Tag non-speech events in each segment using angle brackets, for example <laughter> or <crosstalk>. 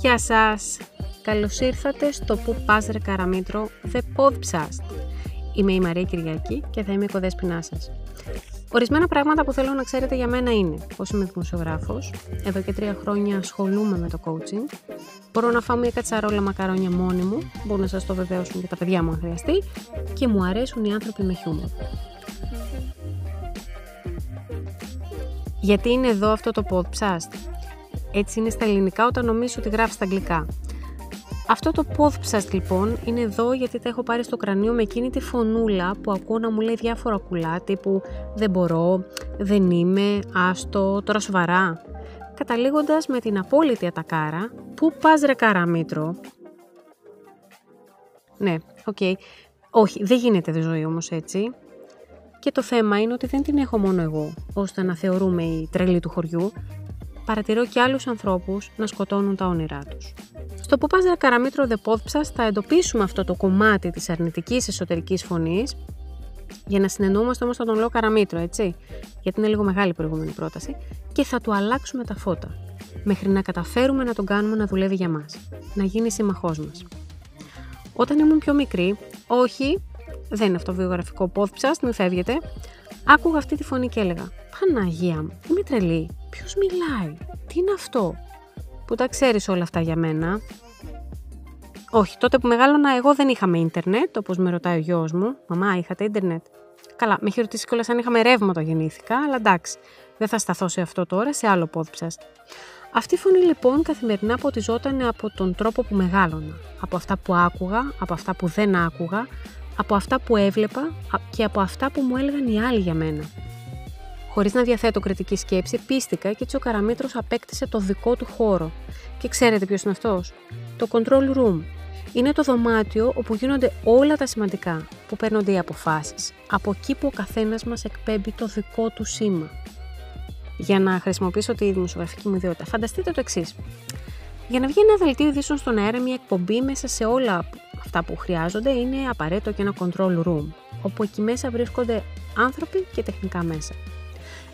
Γεια σας! Καλώς ήρθατε στο Που Πας Ρε Καραμήτρο The Podcast. Είμαι η Μαρία Κυριακή και θα είμαι η κοδέσποινά σας. Ορισμένα πράγματα που θέλω να ξέρετε για μένα είναι πως είμαι δημοσιογράφος, εδώ και τρία χρόνια ασχολούμαι με το coaching, μπορώ να φάω μια κατσαρόλα μακαρόνια μόνη μου, μπορούν να σας το βεβαίωσουν και τα παιδιά μου αν χρειαστεί και μου αρέσουν οι άνθρωποι με χιούμορ. Γιατί είναι εδώ αυτό το podcast; Έτσι είναι στα ελληνικά όταν νομίζω ότι γράφεις στα αγγλικά. Αυτό το podcast λοιπόν είναι εδώ γιατί τα έχω πάρει στο κρανίο με εκείνη τη φωνούλα που ακούω να μου λέει διάφορα κουλά τύπου δεν μπορώ, δεν είμαι, άστο, τώρα σοβαρά. Καταλήγοντας με την απόλυτη ατακάρα, πού πας ρε Καραμήτρο. Ναι, ok. Okay. Όχι, δεν γίνεται τη ζωή όμως έτσι. Και το θέμα είναι ότι δεν την έχω μόνο εγώ, ώστε να θεωρούμε η τρελή του χωριού. Παρατηρώ και άλλους ανθρώπους να σκοτώνουν τα όνειρά τους. Στο που πας καραμήτρο δεπόδψα θα εντοπίσουμε αυτό το κομμάτι της αρνητικής εσωτερικής φωνής για να συνεννοούμαστε όμως θα τον λέω καραμήτρο, έτσι, γιατί είναι λίγο μεγάλη η προηγούμενη πρόταση και θα του αλλάξουμε τα φώτα μέχρι να καταφέρουμε να τον κάνουμε να δουλεύει για μας, να γίνει σύμμαχός μας. Όταν ήμουν πιο μικρή, όχι, δεν είναι αυτό βιογραφικό πόδψας, μην φεύγετε, άκουγα αυτή τη φωνή και έλεγα «Παναγία μου, είμαι τρελή, ποιος μιλάει, τι είναι αυτό» που τα ξέρεις όλα αυτά για μένα; Όχι, τότε που μεγάλωνα εγώ δεν είχαμε ίντερνετ, όπως με ρωτάει ο γιος μου. Μαμά, είχατε ίντερνετ; Καλά, με έχει ρωτήσει κιόλας αν είχαμε ρεύμα το γεννήθηκα, αλλά εντάξει, δεν θα σταθώ σε αυτό τώρα, σε άλλο πόδψας. Αυτή η φωνή λοιπόν καθημερινά ποτιζόταν από τον τρόπο που μεγάλωνα, από αυτά που άκουγα, από αυτά που δεν άκουγα, από αυτά που έβλεπα και από αυτά που μου έλεγαν οι άλλοι για μένα. Χωρίς να διαθέτω κριτική σκέψη, πίστηκα και έτσι ο Καραμήτρος απέκτησε το δικό του χώρο. Και ξέρετε ποιος είναι αυτός; Το control room. Είναι το δωμάτιο όπου γίνονται όλα τα σημαντικά, που παίρνονται οι αποφάσεις, από εκεί που ο καθένας μας εκπέμπει το δικό του σήμα. Για να χρησιμοποιήσω τη δημοσιογραφική μου ιδιότητα, φανταστείτε το εξής. Για να βγει ένα δελτίο ειδήσεων στον αέρα, μια εκπομπή μέσα σε όλα αυτά που χρειάζονται είναι απαραίτητο και ένα control room, όπου εκεί μέσα βρίσκονται άνθρωποι και τεχνικά μέσα.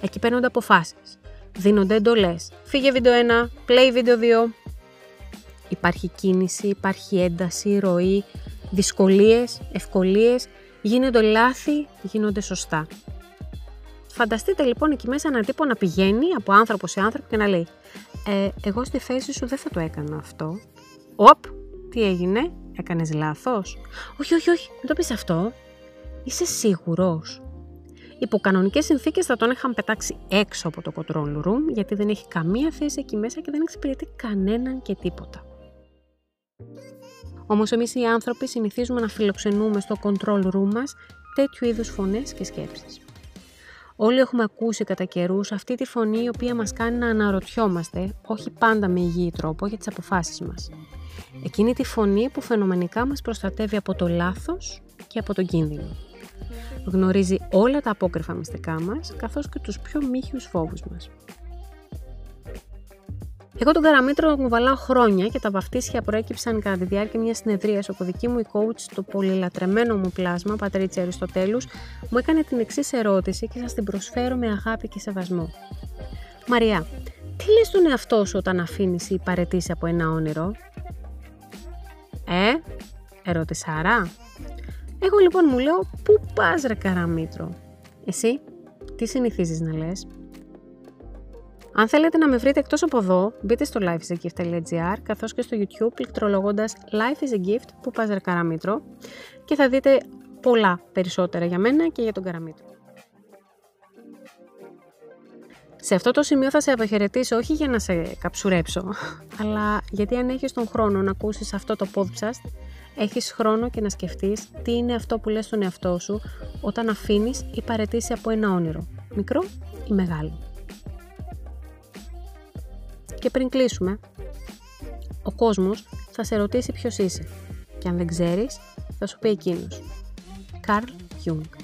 Εκεί παίρνονται αποφάσεις. Δίνονται εντολές. Φύγε βίντεο 1, play βίντεο 2. Υπάρχει κίνηση, υπάρχει ένταση, ροή, δυσκολίες, ευκολίες. Γίνονται λάθη, γίνονται σωστά. Φανταστείτε λοιπόν εκεί μέσα έναν τύπο να πηγαίνει από άνθρωπο σε άνθρωπο και να λέει ε, εγώ στη θέση σου δεν θα το έκανα αυτό. Οπ, τι έγινε, έκανες λάθος. Όχι, όχι, όχι, μην το πεις αυτό. Είσαι σίγουρος. Υπό κανονικές συνθήκες θα τον είχαν πετάξει έξω από το control room, γιατί δεν έχει καμία θέση εκεί μέσα και δεν εξυπηρετεί κανέναν και τίποτα. Όμως εμείς οι άνθρωποι συνηθίζουμε να φιλοξενούμε στο control room μας τέτοιου είδους φωνές και σκέψεις. Όλοι έχουμε ακούσει κατά καιρούς αυτή τη φωνή η οποία μας κάνει να αναρωτιόμαστε, όχι πάντα με υγιή τρόπο, για τις αποφάσεις μας. Εκείνη τη φωνή που φαινομενικά μας προστατεύει από το λάθος και από τον κίνδυνο. Γνωρίζει όλα τα απόκρυφα μυστικά μας, καθώς και τους πιο μύχιους φόβους μας. Εγώ τον Καραμήτρο μου βαλάω χρόνια και τα βαφτίσια προέκυψαν κατά τη διάρκεια μιας συνεδρίας όπου δική μου η coach, το πολυλατρεμένο μου πλάσμα, Πατρίτσια Αριστοτέλους, μου έκανε την εξής ερώτηση και σας την προσφέρω με αγάπη και σεβασμό. Μαριά, τι λες στον εαυτό σου όταν αφήνεις ή παρετήσει από ένα όνειρο; Ε, ερώτησάρα. Εγώ λοιπόν μου λέω, πού πας ρε Καραμήτρο. Εσύ, τι συνηθίζεις να λες; Αν θέλετε να με βρείτε εκτός από εδώ, μπείτε στο lifeisagift.gr καθώς και στο YouTube πληκτρολογώντας Life is a Gift που πας ρε Καραμήτρο και θα δείτε πολλά περισσότερα για μένα και για τον Καραμήτρο. Σε αυτό το σημείο θα σε αποχαιρετήσω όχι για να σε καψουρέψω, <laughs> αλλά γιατί αν έχεις τον χρόνο να ακούσεις αυτό το podcast, έχεις χρόνο και να σκεφτείς τι είναι αυτό που λες στον εαυτό σου όταν αφήνεις ή παρετήσεις από ένα όνειρο, μικρό ή μεγάλο. Και πριν κλείσουμε, ο κόσμος θα σε ρωτήσει ποιος είσαι και αν δεν ξέρεις θα σου πει εκείνος. Καρλ Jung